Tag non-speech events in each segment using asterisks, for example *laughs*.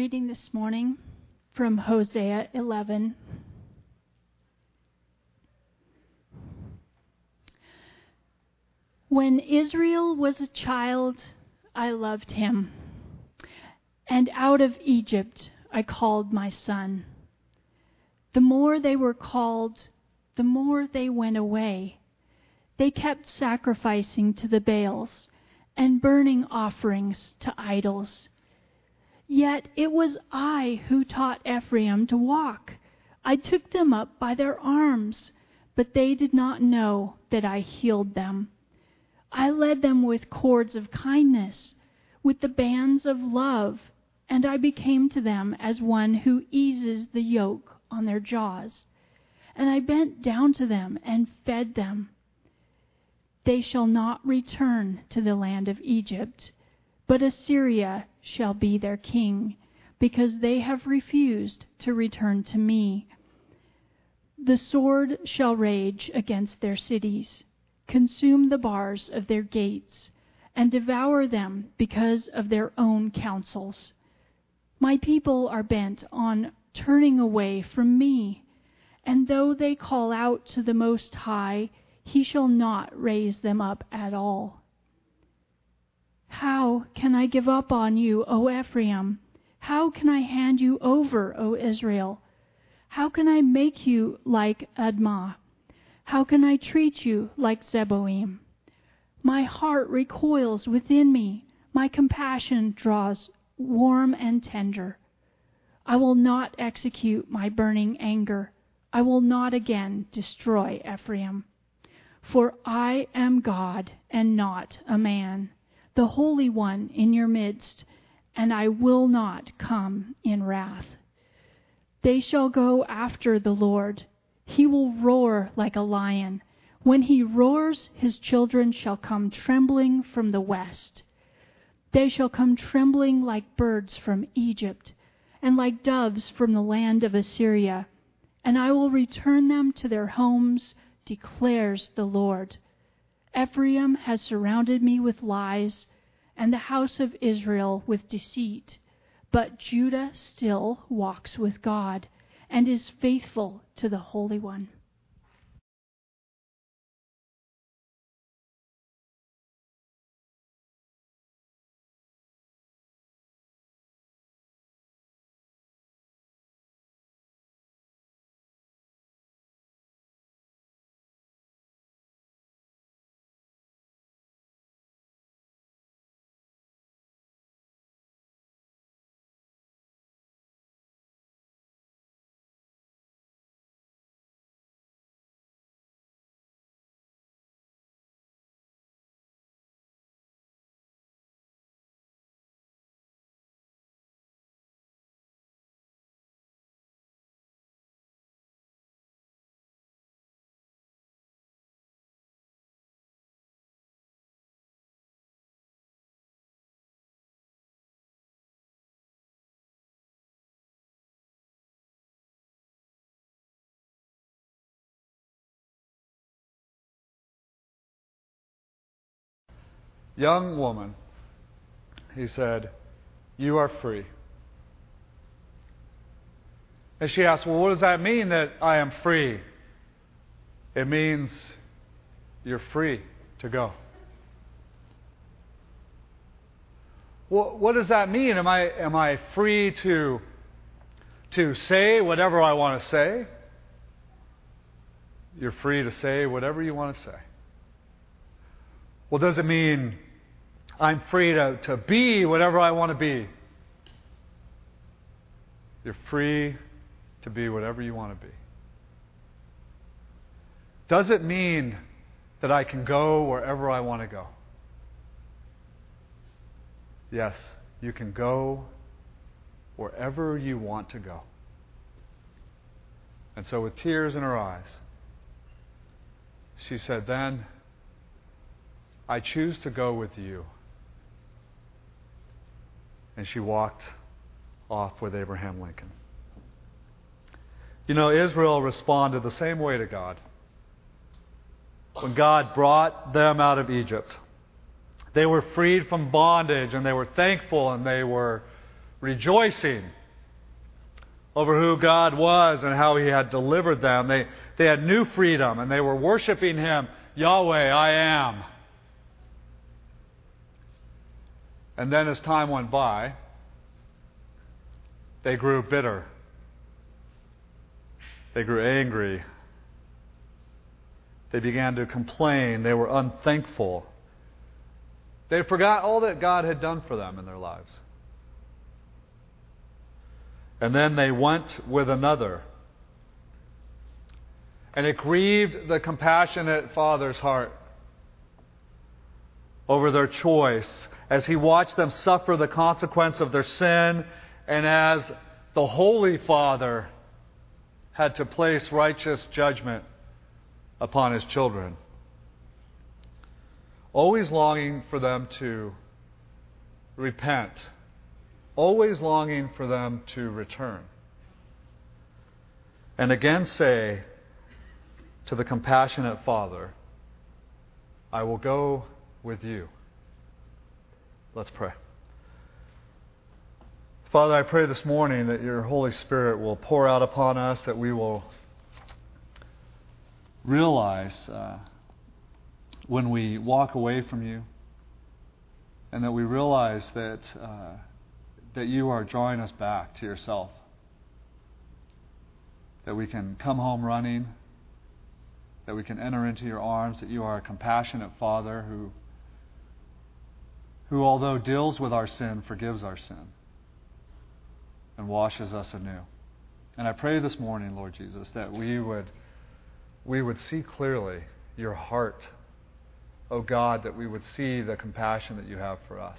reading this morning from Hosea 11. When Israel was a child, I loved him, and out of Egypt I called my son. The more they were called, the more they went away. They kept sacrificing to the Baals and burning offerings to idols. Yet it was I who taught Ephraim to walk. I took them up by their arms, but they did not know that I healed them. I led them with cords of kindness, with the bands of love, and I became to them as one who eases the yoke on their jaws. And I bent down to them and fed them. They shall not return to the land of Egypt but Assyria shall be their king, because they have refused to return to me. The sword shall rage against their cities, consume the bars of their gates, and devour them because of their own counsels. My people are bent on turning away from me, and though they call out to the Most High, he shall not raise them up at all. How can I give up on you, O Ephraim? How can I hand you over, O Israel? How can I make you like Admah? How can I treat you like Zeboim? My heart recoils within me. My compassion draws warm and tender. I will not execute my burning anger. I will not again destroy Ephraim. For I am God and not a man the Holy One in your midst, and I will not come in wrath. They shall go after the Lord. He will roar like a lion. When he roars, his children shall come trembling from the west. They shall come trembling like birds from Egypt, and like doves from the land of Assyria. And I will return them to their homes, declares the Lord. Ephraim has surrounded me with lies, and the house of Israel with deceit. But Judah still walks with God and is faithful to the Holy One. Young woman, he said, You are free. And she asked, Well, what does that mean that I am free? It means you're free to go. Well, what does that mean? Am I, am I free to, to say whatever I want to say? You're free to say whatever you want to say. Well, does it mean I'm free to, to be whatever I want to be. You're free to be whatever you want to be. Does it mean that I can go wherever I want to go? Yes, you can go wherever you want to go. And so, with tears in her eyes, she said, Then I choose to go with you. And she walked off with Abraham Lincoln. You know, Israel responded the same way to God. When God brought them out of Egypt, they were freed from bondage and they were thankful and they were rejoicing over who God was and how He had delivered them. They, they had new freedom and they were worshiping Him Yahweh, I am. And then as time went by, they grew bitter. They grew angry. They began to complain. They were unthankful. They forgot all that God had done for them in their lives. And then they went with another. And it grieved the compassionate father's heart over their choice as he watched them suffer the consequence of their sin and as the Holy Father had to place righteous judgment upon his children. Always longing for them to repent, always longing for them to return. And again say to the compassionate Father, I will go with you. Let's pray. Father, I pray this morning that your Holy Spirit will pour out upon us, that we will realize uh, when we walk away from you, and that we realize that, uh, that you are drawing us back to yourself. That we can come home running, that we can enter into your arms, that you are a compassionate Father who, who although deals with our sin, forgives our sin and washes us anew. And I pray this morning, Lord Jesus, that we would, we would see clearly your heart. Oh God, that we would see the compassion that you have for us.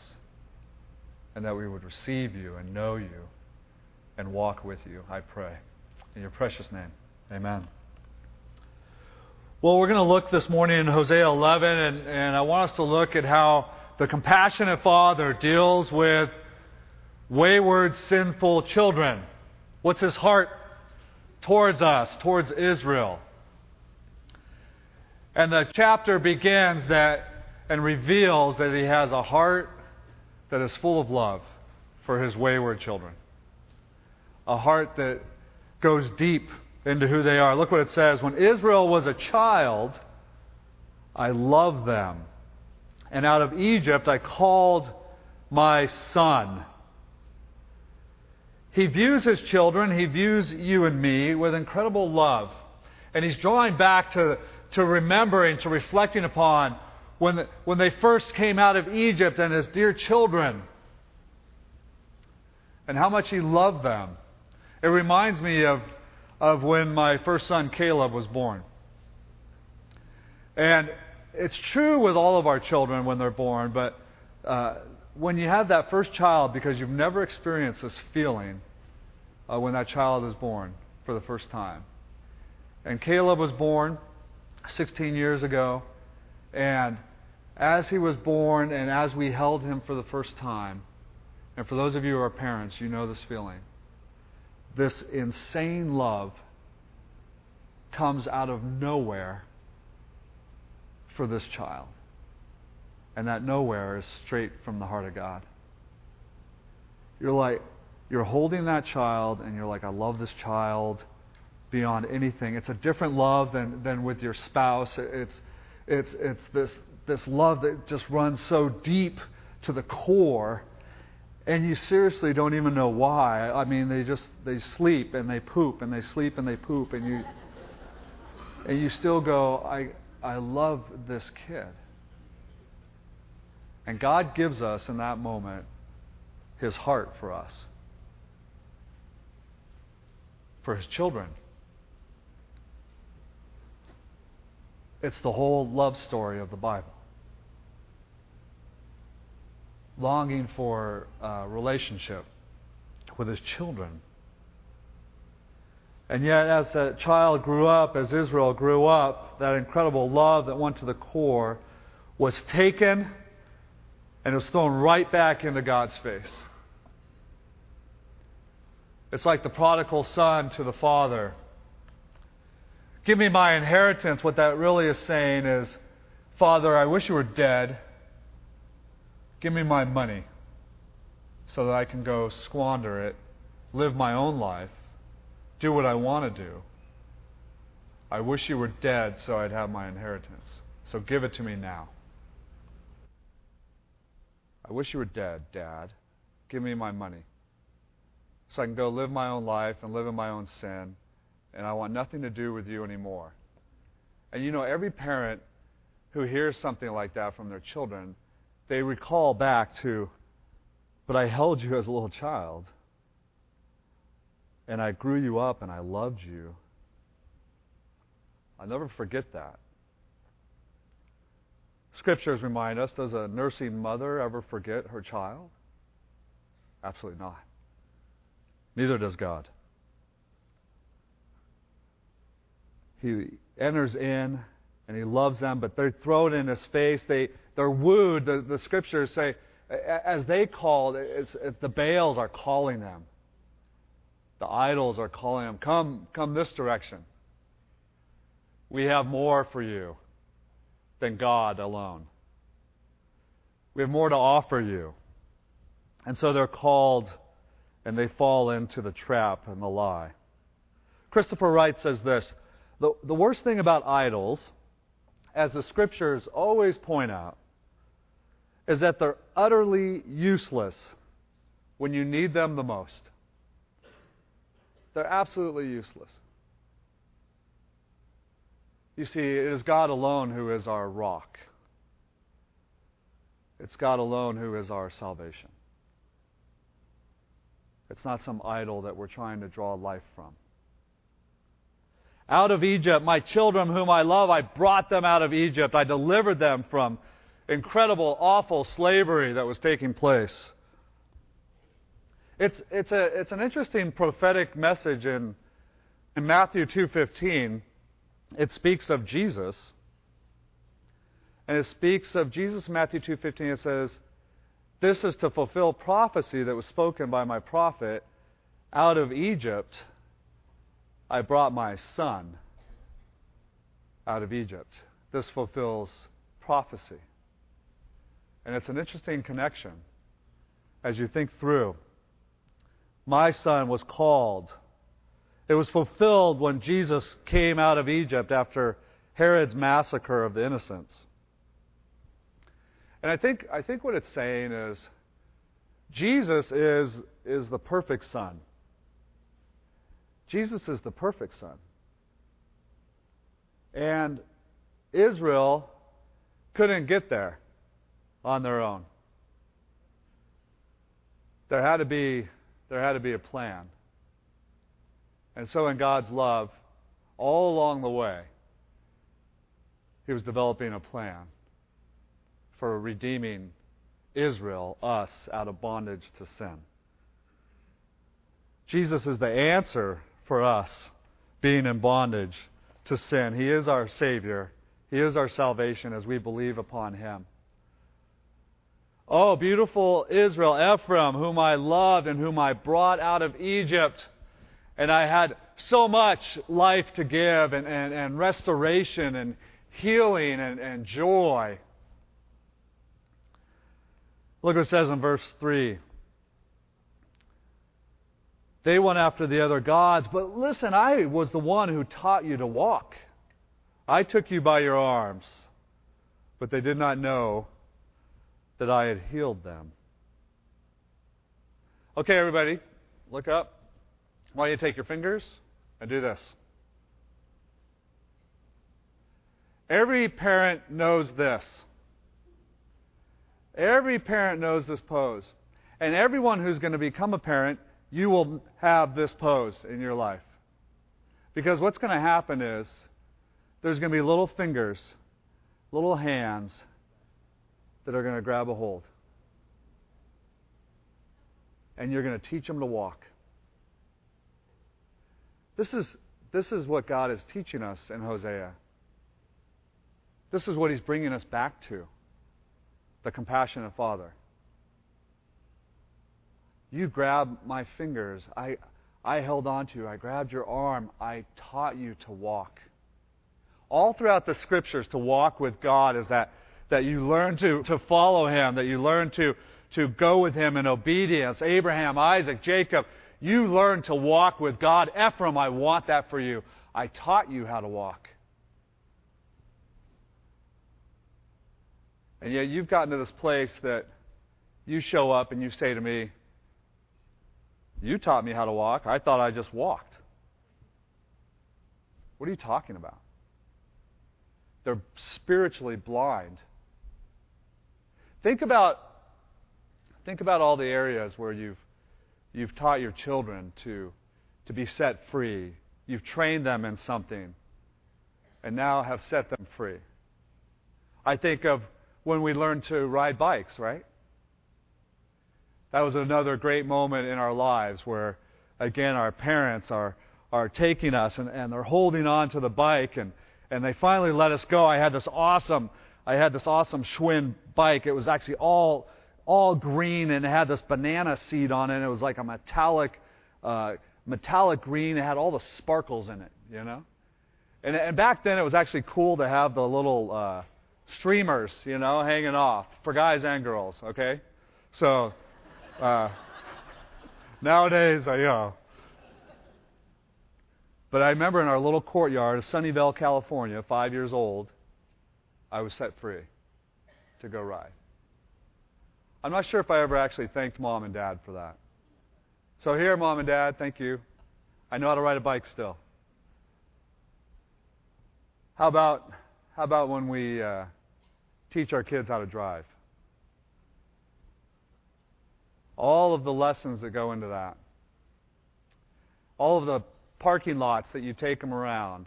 And that we would receive you and know you and walk with you, I pray. In your precious name, amen. Well, we're going to look this morning in Hosea 11, and, and I want us to look at how the compassionate Father deals with wayward, sinful children. What's his heart towards us, towards Israel? And the chapter begins that and reveals that he has a heart that is full of love for his wayward children. A heart that goes deep into who they are. Look what it says. When Israel was a child, I loved them. And out of Egypt I called my son. He views his children, he views you and me with incredible love. And he's drawing back to, to remembering, to reflecting upon when, the, when they first came out of Egypt and his dear children and how much he loved them. It reminds me of, of when my first son Caleb was born. And it's true with all of our children when they're born, but uh, when you have that first child because you've never experienced this feeling uh, when that child is born for the first time. And Caleb was born 16 years ago, and as he was born and as we held him for the first time, and for those of you who are parents, you know this feeling. This insane love comes out of nowhere for this child. And that nowhere is straight from the heart of God. You're like, you're holding that child and you're like, I love this child beyond anything. It's a different love than, than with your spouse. It's, it's, it's this, this love that just runs so deep to the core and you seriously don't even know why. I mean, they just they sleep and they poop and they sleep and they poop and you and you still go, I I love this kid. And God gives us in that moment his heart for us, for his children. It's the whole love story of the Bible. Longing for a relationship with his children. And yet, as that child grew up, as Israel grew up, that incredible love that went to the core was taken and was thrown right back into God's face. It's like the prodigal son to the father. Give me my inheritance. What that really is saying is, Father, I wish you were dead. Give me my money. so that I can go squander it, live my own life, do what I want to do. I wish you were dead so I'd have my inheritance. So give it to me now. I wish you were dead, Dad. Give me my money. So I can go live my own life and live in my own sin, and I want nothing to do with you anymore. And you know, every parent who hears something like that from their children, they recall back to, but I held you as a little child, and I grew you up, and I loved you. I'll never forget that. Scriptures remind us does a nursing mother ever forget her child? Absolutely not. Neither does God. He enters in and he loves them, but they're thrown in his face. They, they're wooed. The, the scriptures say, as they called, it's, it's, the Baals are calling them. The idols are calling them, come, come this direction. We have more for you than God alone. We have more to offer you. And so they're called and they fall into the trap and the lie. Christopher Wright says this the, the worst thing about idols, as the scriptures always point out, is that they're utterly useless when you need them the most. They're absolutely useless. You see, it is God alone who is our rock. It's God alone who is our salvation. It's not some idol that we're trying to draw life from. Out of Egypt, my children whom I love, I brought them out of Egypt. I delivered them from incredible, awful slavery that was taking place. It's, it's, a, it's an interesting prophetic message in, in Matthew 2.15. It speaks of Jesus. And it speaks of Jesus in Matthew 2.15. It says, this is to fulfill prophecy that was spoken by my prophet. Out of Egypt I brought my son out of Egypt. This fulfills prophecy. And it's an interesting connection as you think through. My son was called. It was fulfilled when Jesus came out of Egypt after Herod's massacre of the innocents. And I think, I think what it's saying is Jesus is, is the perfect Son. Jesus is the perfect Son. And Israel couldn't get there on their own. There had to be, there had to be a plan. And so, in God's love, all along the way, He was developing a plan for redeeming Israel, us, out of bondage to sin. Jesus is the answer for us being in bondage to sin. He is our Savior. He is our salvation as we believe upon Him. Oh, beautiful Israel, Ephraim, whom I loved and whom I brought out of Egypt. And I had so much life to give and, and, and restoration and healing and, and joy. Look what it says in verse 3. They went after the other gods, but listen, I was the one who taught you to walk. I took you by your arms, but they did not know that I had healed them. Okay, everybody, look up. Why don't you take your fingers and do this? Every parent knows this. Every parent knows this pose. And everyone who's going to become a parent, you will have this pose in your life. Because what's going to happen is there's going to be little fingers, little hands that are going to grab a hold. And you're going to teach them to walk. This is, this is what God is teaching us in Hosea. This is what He's bringing us back to the compassionate Father. You grabbed my fingers. I, I held on to you. I grabbed your arm. I taught you to walk. All throughout the scriptures, to walk with God is that, that you learn to, to follow Him, that you learn to, to go with him in obedience. Abraham, Isaac, Jacob, you learned to walk with God. Ephraim, I want that for you. I taught you how to walk. And yet you've gotten to this place that you show up and you say to me, You taught me how to walk. I thought I just walked. What are you talking about? They're spiritually blind. Think about, think about all the areas where you've, you've taught your children to, to be set free. You've trained them in something and now have set them free. I think of when we learned to ride bikes, right? That was another great moment in our lives where, again, our parents are, are taking us and, and they're holding on to the bike and, and they finally let us go. I had this awesome, I had this awesome Schwinn bike. It was actually all, all green and it had this banana seed on it. It was like a metallic, uh, metallic green. It had all the sparkles in it, you know? And, and back then it was actually cool to have the little, uh, streamers, you know, hanging off for guys and girls, okay? So, uh, nowadays, I, you know. But I remember in our little courtyard of Sunnyvale, California, five years old, I was set free to go ride. I'm not sure if I ever actually thanked mom and dad for that. So here, mom and dad, thank you. I know how to ride a bike still. How about how about when we uh, teach our kids how to drive? All of the lessons that go into that. All of the parking lots that you take them around.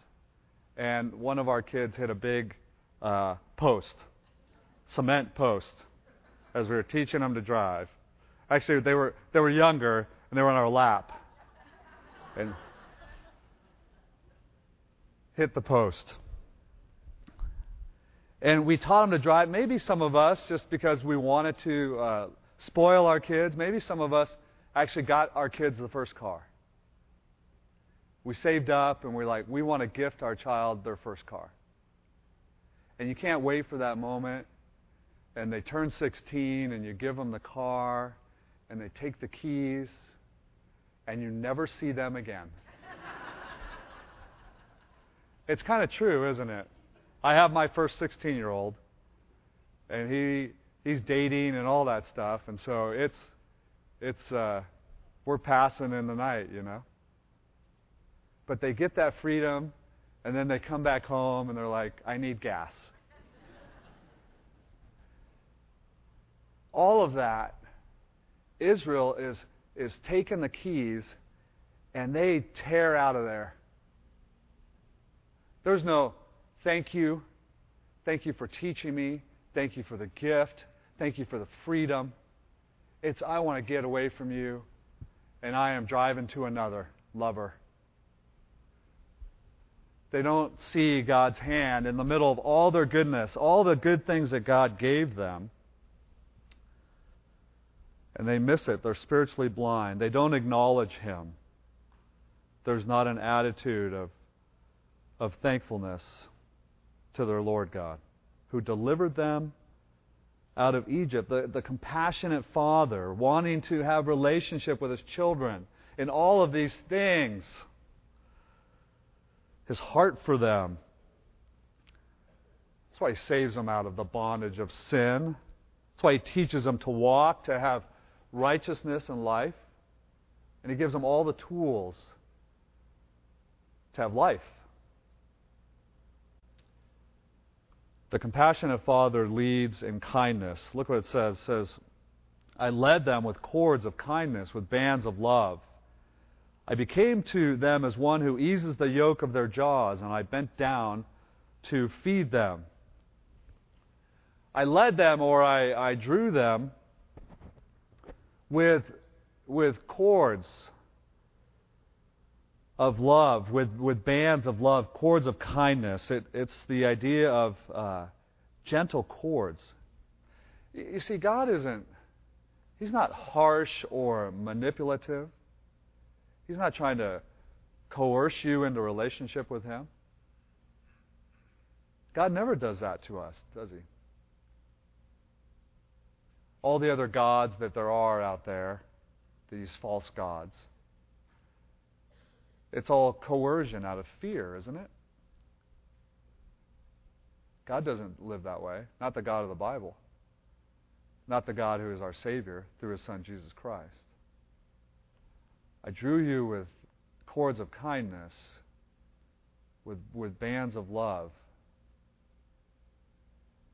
And one of our kids hit a big uh, post, cement post, as we were teaching them to drive. Actually, they were they were younger and they were on our lap, and hit the post. And we taught them to drive. Maybe some of us, just because we wanted to uh, spoil our kids, maybe some of us actually got our kids the first car. We saved up and we're like, we want to gift our child their first car. And you can't wait for that moment. And they turn 16 and you give them the car and they take the keys and you never see them again. *laughs* it's kind of true, isn't it? I have my first 16 year old, and he he's dating and all that stuff, and so it's it's uh, we're passing in the night, you know. But they get that freedom, and then they come back home and they're like, I need gas. All of that, Israel is is taking the keys and they tear out of there. There's no Thank you. Thank you for teaching me. Thank you for the gift. Thank you for the freedom. It's, I want to get away from you, and I am driving to another lover. They don't see God's hand in the middle of all their goodness, all the good things that God gave them. And they miss it. They're spiritually blind. They don't acknowledge Him. There's not an attitude of, of thankfulness to their Lord God, who delivered them out of Egypt. The, the compassionate father wanting to have relationship with his children in all of these things. His heart for them. That's why he saves them out of the bondage of sin. That's why he teaches them to walk, to have righteousness and life. And he gives them all the tools to have life. The compassionate father leads in kindness. Look what it says. It says, I led them with cords of kindness, with bands of love. I became to them as one who eases the yoke of their jaws, and I bent down to feed them. I led them or I, I drew them with, with cords of love, with, with bands of love, cords of kindness. It, it's the idea of uh, gentle cords. You see, God isn't, He's not harsh or manipulative. He's not trying to coerce you into relationship with Him. God never does that to us, does He? All the other gods that there are out there, these false gods. It's all coercion out of fear, isn't it? God doesn't live that way. Not the God of the Bible. Not the God who is our Savior through His Son, Jesus Christ. I drew you with cords of kindness, with, with bands of love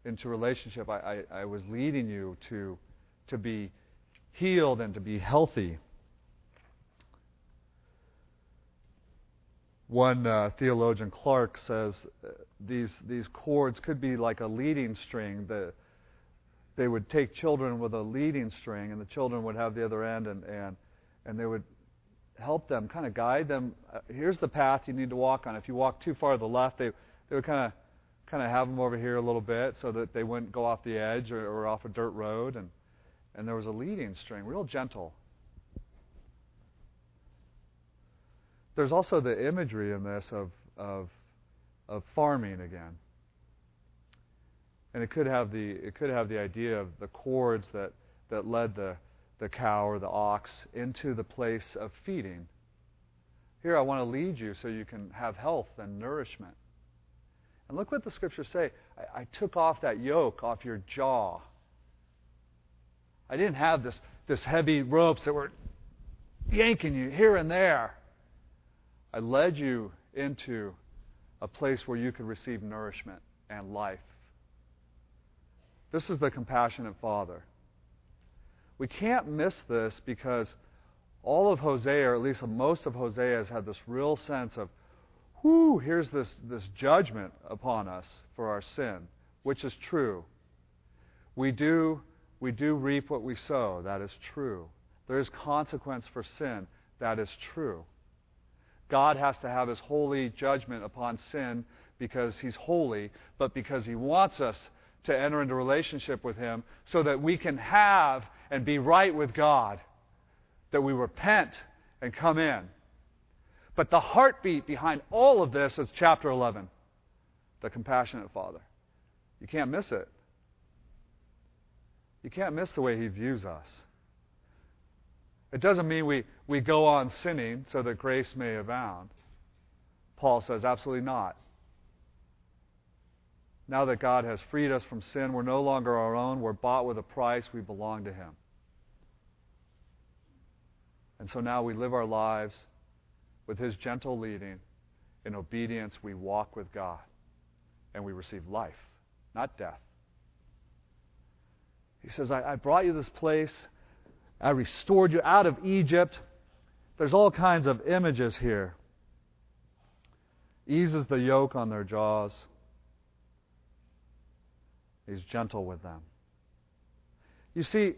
into relationship. I, I, I was leading you to, to be healed and to be healthy. One uh, theologian, Clarke, says uh, these, these cords could be like a leading string. The, they would take children with a leading string, and the children would have the other end, and, and, and they would help them, kind of guide them. Uh, here's the path you need to walk on. If you walk too far to the left, they, they would kind of kind of have them over here a little bit so that they wouldn't go off the edge or, or off a dirt road. And, and there was a leading string, real gentle. There's also the imagery in this of, of, of farming again. And it could have the, it could have the idea of the cords that, that led the, the cow or the ox into the place of feeding. Here, I want to lead you so you can have health and nourishment. And look what the scriptures say. I, I took off that yoke off your jaw. I didn't have this, this heavy ropes that were yanking you here and there. I led you into a place where you could receive nourishment and life. This is the compassionate Father. We can't miss this because all of Hosea, or at least most of Hosea, has had this real sense of whoo, here's this, this judgment upon us for our sin, which is true. We do, we do reap what we sow. That is true. There is consequence for sin. That is true. God has to have his holy judgment upon sin because he's holy, but because he wants us to enter into relationship with him so that we can have and be right with God, that we repent and come in. But the heartbeat behind all of this is chapter 11 the compassionate Father. You can't miss it. You can't miss the way He views us. It doesn't mean we, we go on sinning so that grace may abound. Paul says, absolutely not. Now that God has freed us from sin, we're no longer our own. We're bought with a price. We belong to Him. And so now we live our lives with His gentle leading, in obedience, we walk with God and we receive life, not death. He says, I, I brought you this place. I restored you out of Egypt. There's all kinds of images here. Eases the yoke on their jaws. He's gentle with them. You see,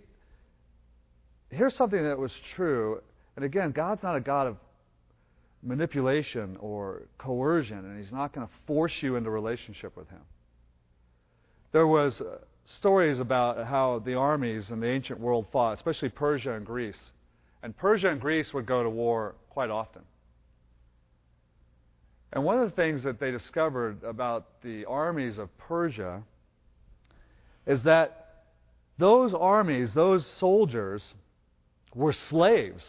here's something that was true. And again, God's not a God of manipulation or coercion, and he's not going to force you into relationship with him. There was uh, stories about how the armies in the ancient world fought, especially Persia and Greece. And Persia and Greece would go to war quite often. And one of the things that they discovered about the armies of Persia is that those armies, those soldiers, were slaves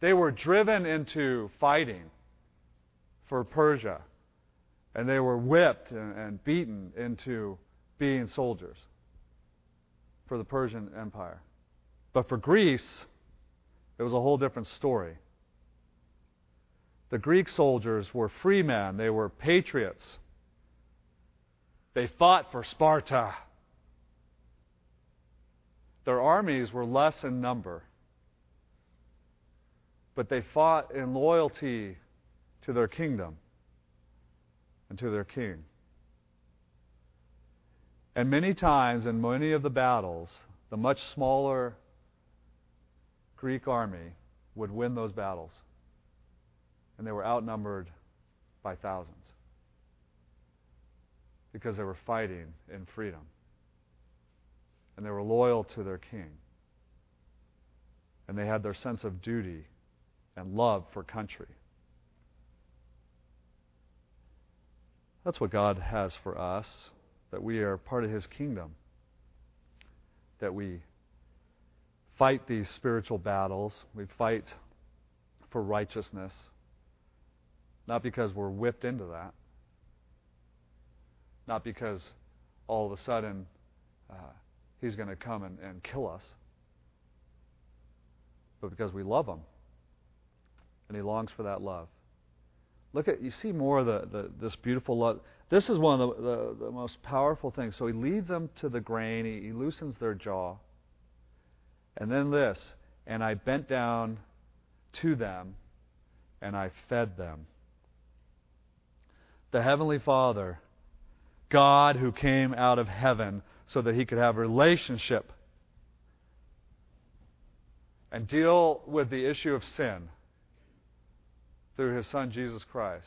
they were driven into fighting for Persia, and they were whipped and, and beaten into being soldiers for the Persian Empire. But for Greece, it was a whole different story. The Greek soldiers were free men, they were patriots. They fought for Sparta. Their armies were less in number but they fought in loyalty to their kingdom and to their king. And many times in many of the battles, the much smaller Greek army would win those battles. And they were outnumbered by thousands because they were fighting in freedom. And they were loyal to their king. And they had their sense of duty and love for country. That's what God has for us, that we are part of His kingdom, that we fight these spiritual battles. We fight for righteousness, not because we're whipped into that, not because all of a sudden uh, he's going to come and, and kill us, but because we love him and he longs for that love. Look at you see more of the, the this beautiful love. This is one of the, the, the, most powerful things. So he leads them to the grain. He, he loosens their jaw. And then this, and I bent down to them, and I fed them. The Heavenly Father, God who came out of heaven so that he could have a relationship and deal with the issue of sin through his Son Jesus Christ.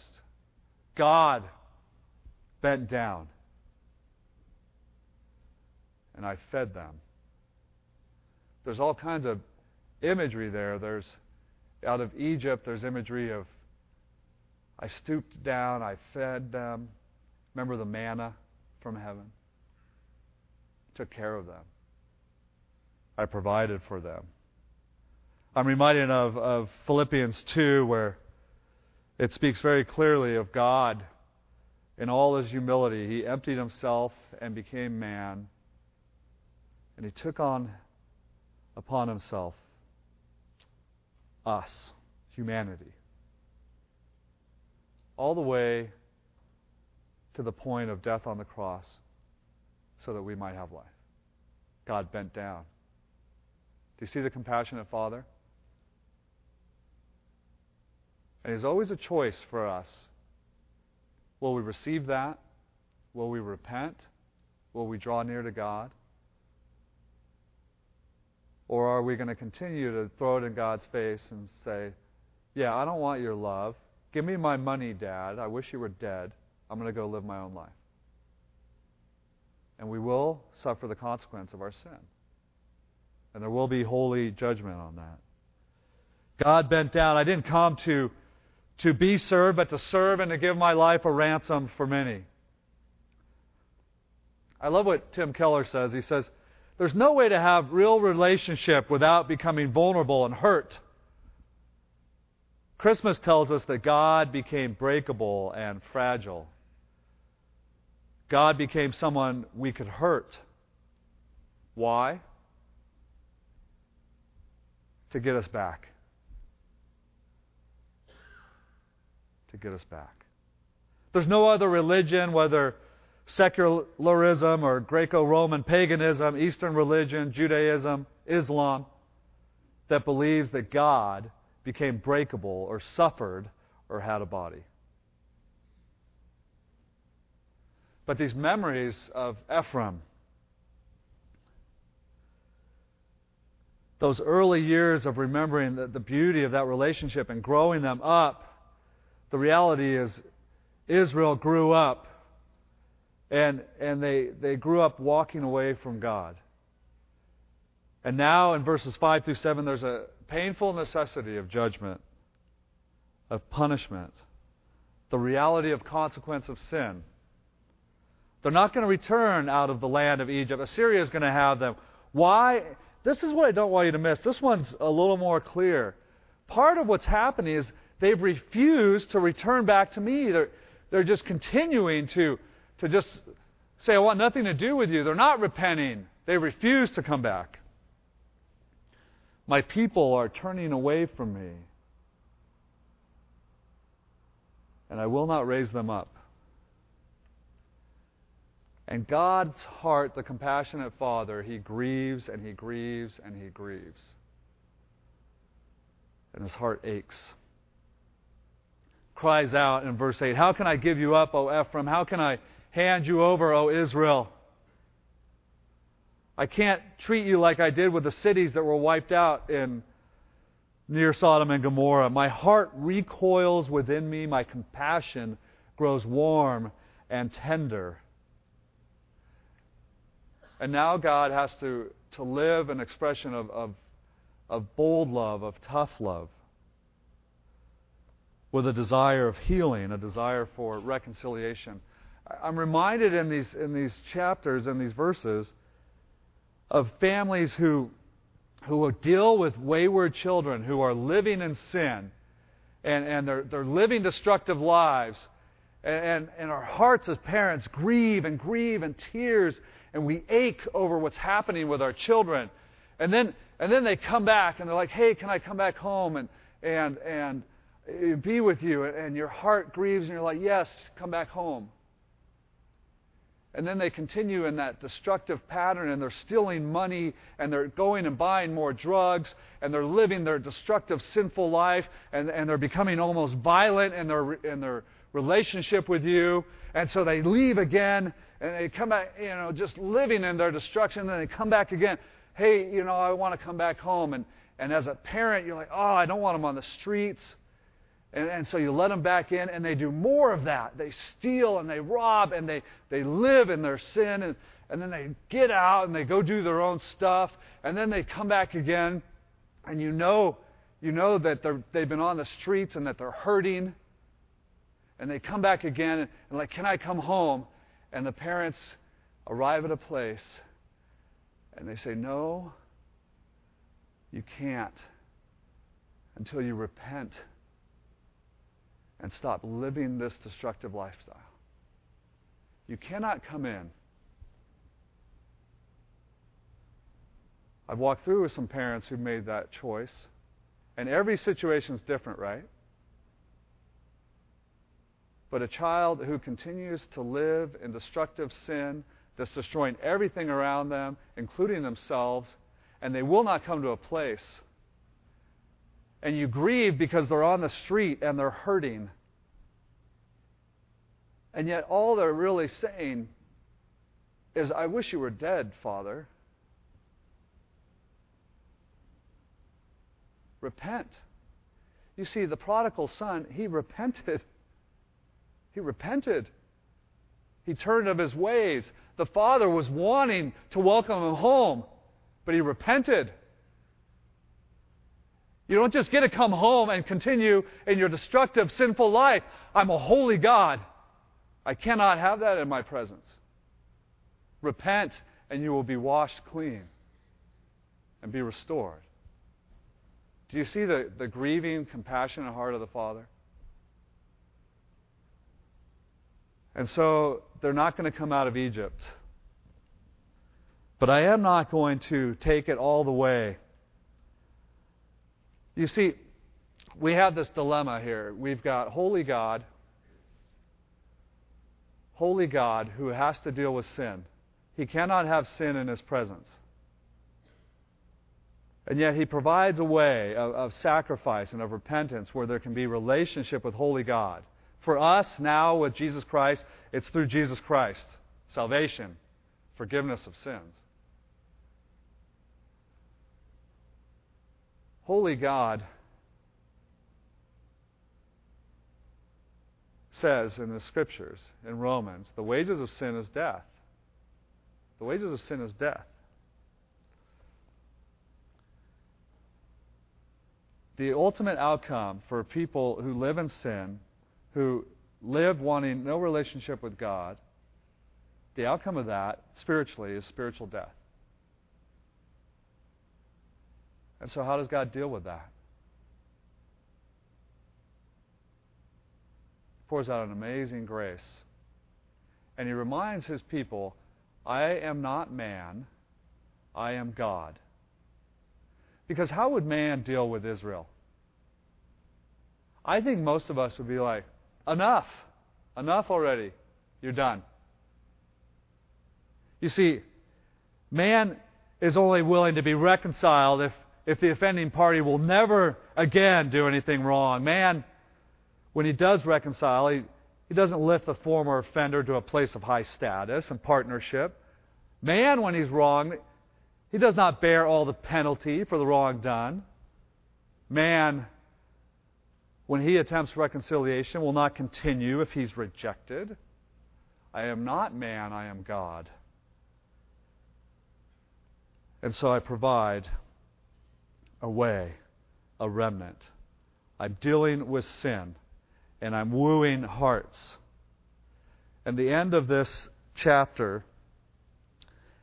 God bent down, and I fed them. There's all kinds of imagery there. There's out of Egypt, there's imagery of I stooped down, I fed them. Remember the manna from heaven? Took care of them. I provided for them. I'm reminded of, of Philippians 2, where it speaks very clearly of God in all his humility. He emptied himself and became man, and he took on upon himself us, humanity, all the way to the point of death on the cross so that we might have life. God bent down. Do you see the compassionate Father? And there's always a choice for us. Will we receive that? Will we repent? Will we draw near to God? Or are we going to continue to throw it in God's face and say, Yeah, I don't want your love. Give me my money, Dad. I wish you were dead. I'm going to go live my own life. And we will suffer the consequence of our sin. And there will be holy judgment on that. God bent down. I didn't come to, to be served, but to serve and to give my life a ransom for many. I love what Tim Keller says. He says, there's no way to have real relationship without becoming vulnerable and hurt. Christmas tells us that God became breakable and fragile. God became someone we could hurt. Why? To get us back. To get us back. There's no other religion, whether secularism or Greco Roman paganism, Eastern religion, Judaism, Islam, that believes that God became breakable or suffered or had a body. But these memories of Ephraim, those early years of remembering the, the beauty of that relationship and growing them up, the reality is Israel grew up and, and they, they grew up walking away from God. And now in verses 5 through 7, there's a painful necessity of judgment, of punishment, the reality of consequence of sin. They're not going to return out of the land of Egypt. Assyria is going to have them. Why? This is what I don't want you to miss. This one's a little more clear. Part of what's happening is they've refused to return back to me. They're, they're just continuing to to just say, I want nothing to do with you. They're not repenting, they refuse to come back. My people are turning away from me, and I will not raise them up. And God's heart, the compassionate Father, He grieves and He grieves and He grieves. And His heart aches. Cries out in verse 8 How can I give you up, O Ephraim? How can I hand you over, O Israel. I can't treat you like I did with the cities that were wiped out in near Sodom and Gomorrah. My heart recoils within me, my compassion grows warm and tender. And now God has to, to live an expression of, of, of bold love, of tough love, with a desire of healing, a desire for reconciliation. I'm reminded in these, in these chapters and these verses of families who who deal with wayward children who are living in sin and, and they're, they're living destructive lives. And, and our hearts as parents grieve and grieve and tears, and we ache over what's happening with our children. And then, and then they come back and they're like, hey, can I come back home and, and, and Uh, be with you? And your heart grieves, and you're like, yes, come back home. And then they continue in that destructive pattern and they're stealing money and they're going and buying more drugs and they're living their destructive, sinful life and, and they're becoming almost violent in their, in their relationship with you. And so they leave again and they come back, you know, just living in their destruction. And then they come back again. Hey, you know, I want to come back home. And, and as a parent, you're like, oh, I don't want them on the streets. And, and, so you let them back in, and they do more of that. They steal and they rob and they, they live in their sin, and, and then they get out and they go do their own stuff, and then they come back again, and you know, you know that they've been on the streets and that they're hurting, and they come back again and, and like, can I come home? And the parents arrive at a place, and they say, no, you can't until you repent and stop living this destructive lifestyle. You cannot come in. I've walked through with some parents who made that choice, and every situation is different, right? But a child who continues to live in destructive sin that's destroying everything around them, including themselves, and they will not come to a place and you grieve because they're on the street and they're hurting. And yet, all they're really saying is, I wish you were dead, Father. Repent. You see, the prodigal son, he repented. He repented. He turned of his ways. The father was wanting to welcome him home, but he repented. You don't just get to come home and continue in your destructive, sinful life. I'm a holy God. I cannot have that in my presence. Repent, and you will be washed clean and be restored. Do you see the, the grieving, compassionate heart of the Father? And so they're not going to come out of Egypt. But I am not going to take it all the way you see, we have this dilemma here. We've got holy God, holy God who has to deal with sin. He cannot have sin in his presence. And yet he provides a way of, of, sacrifice and of repentance where there can be relationship with holy God. For us now with Jesus Christ, it's through Jesus Christ. Salvation, forgiveness of sins. Holy God says in the scriptures, in Romans, the wages of sin is death. The wages of sin is death. The ultimate outcome for people who live in sin, who live wanting no relationship with God, the outcome of that, spiritually, is spiritual death. And so, how does God deal with that? He pours out an amazing grace. And He reminds His people I am not man, I am God. Because how would man deal with Israel? I think most of us would be like, enough. Enough already. You're done. You see, man is only willing to be reconciled if if the offending party will never again do anything wrong. Man, when he does reconcile, he, he doesn't lift the former offender to a place of high status and partnership. Man, when he's wrong, he does not bear all the penalty for the wrong done. Man, when he attempts reconciliation, will not continue if he's rejected. I am not man, I am God. And so I provide a way, a remnant. I'm dealing with sin, and I'm wooing hearts. And the end of this chapter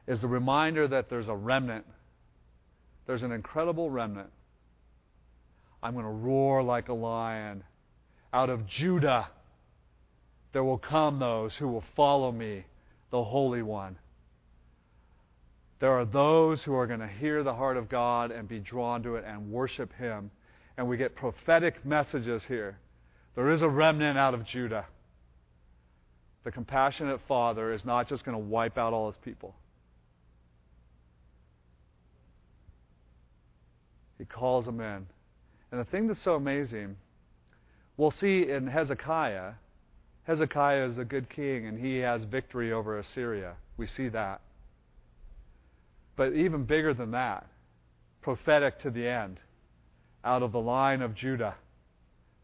is a reminder that there's a remnant there's an incredible remnant. I'm going to roar like a lion. Out of Judah, there will come those who will follow me, the Holy One. There are those who are going to hear the heart of God and be drawn to it and worship Him. And we get prophetic messages here. There is a remnant out of Judah. The compassionate Father is not just going to wipe out all His people. He calls them in. And the thing that's so amazing, we'll see in Hezekiah, Hezekiah is a good king and he has victory over Assyria. We see that. But even bigger than that, prophetic to the end, out of the line of Judah,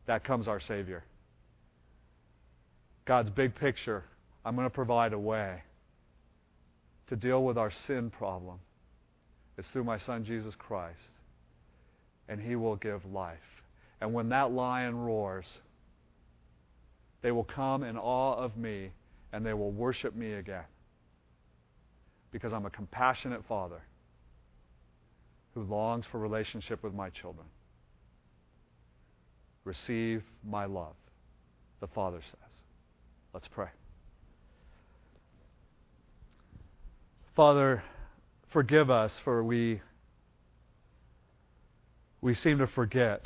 that comes our Savior. God's big picture I'm going to provide a way to deal with our sin problem. It's through my Son, Jesus Christ. And He will give life. And when that lion roars, they will come in awe of me and they will worship me again because I'm a compassionate father who longs for relationship with my children. Receive my love, the Father says. Let's pray. Father, forgive us for we we seem to forget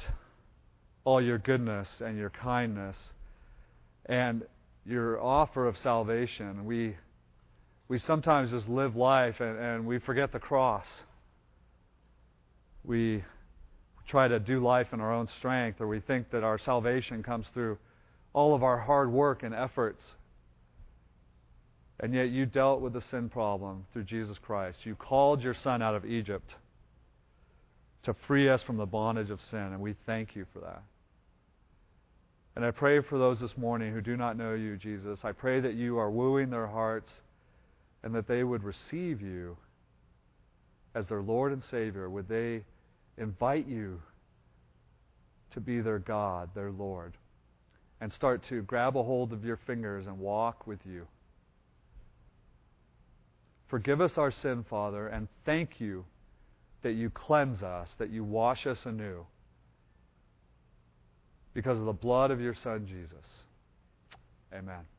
all your goodness and your kindness and your offer of salvation. We we sometimes just live life and, and we forget the cross. We try to do life in our own strength, or we think that our salvation comes through all of our hard work and efforts. And yet you dealt with the sin problem through Jesus Christ. You called your son out of Egypt to free us from the bondage of sin, and we thank you for that. And I pray for those this morning who do not know you, Jesus. I pray that you are wooing their hearts and that they would receive you as their Lord and Savior? Would they invite you to be their God, their Lord, and start to grab a hold of your fingers and walk with you? Forgive us our sin, Father, and thank you that you cleanse us, that you wash us anew because of the blood of your Son, Jesus. Amen.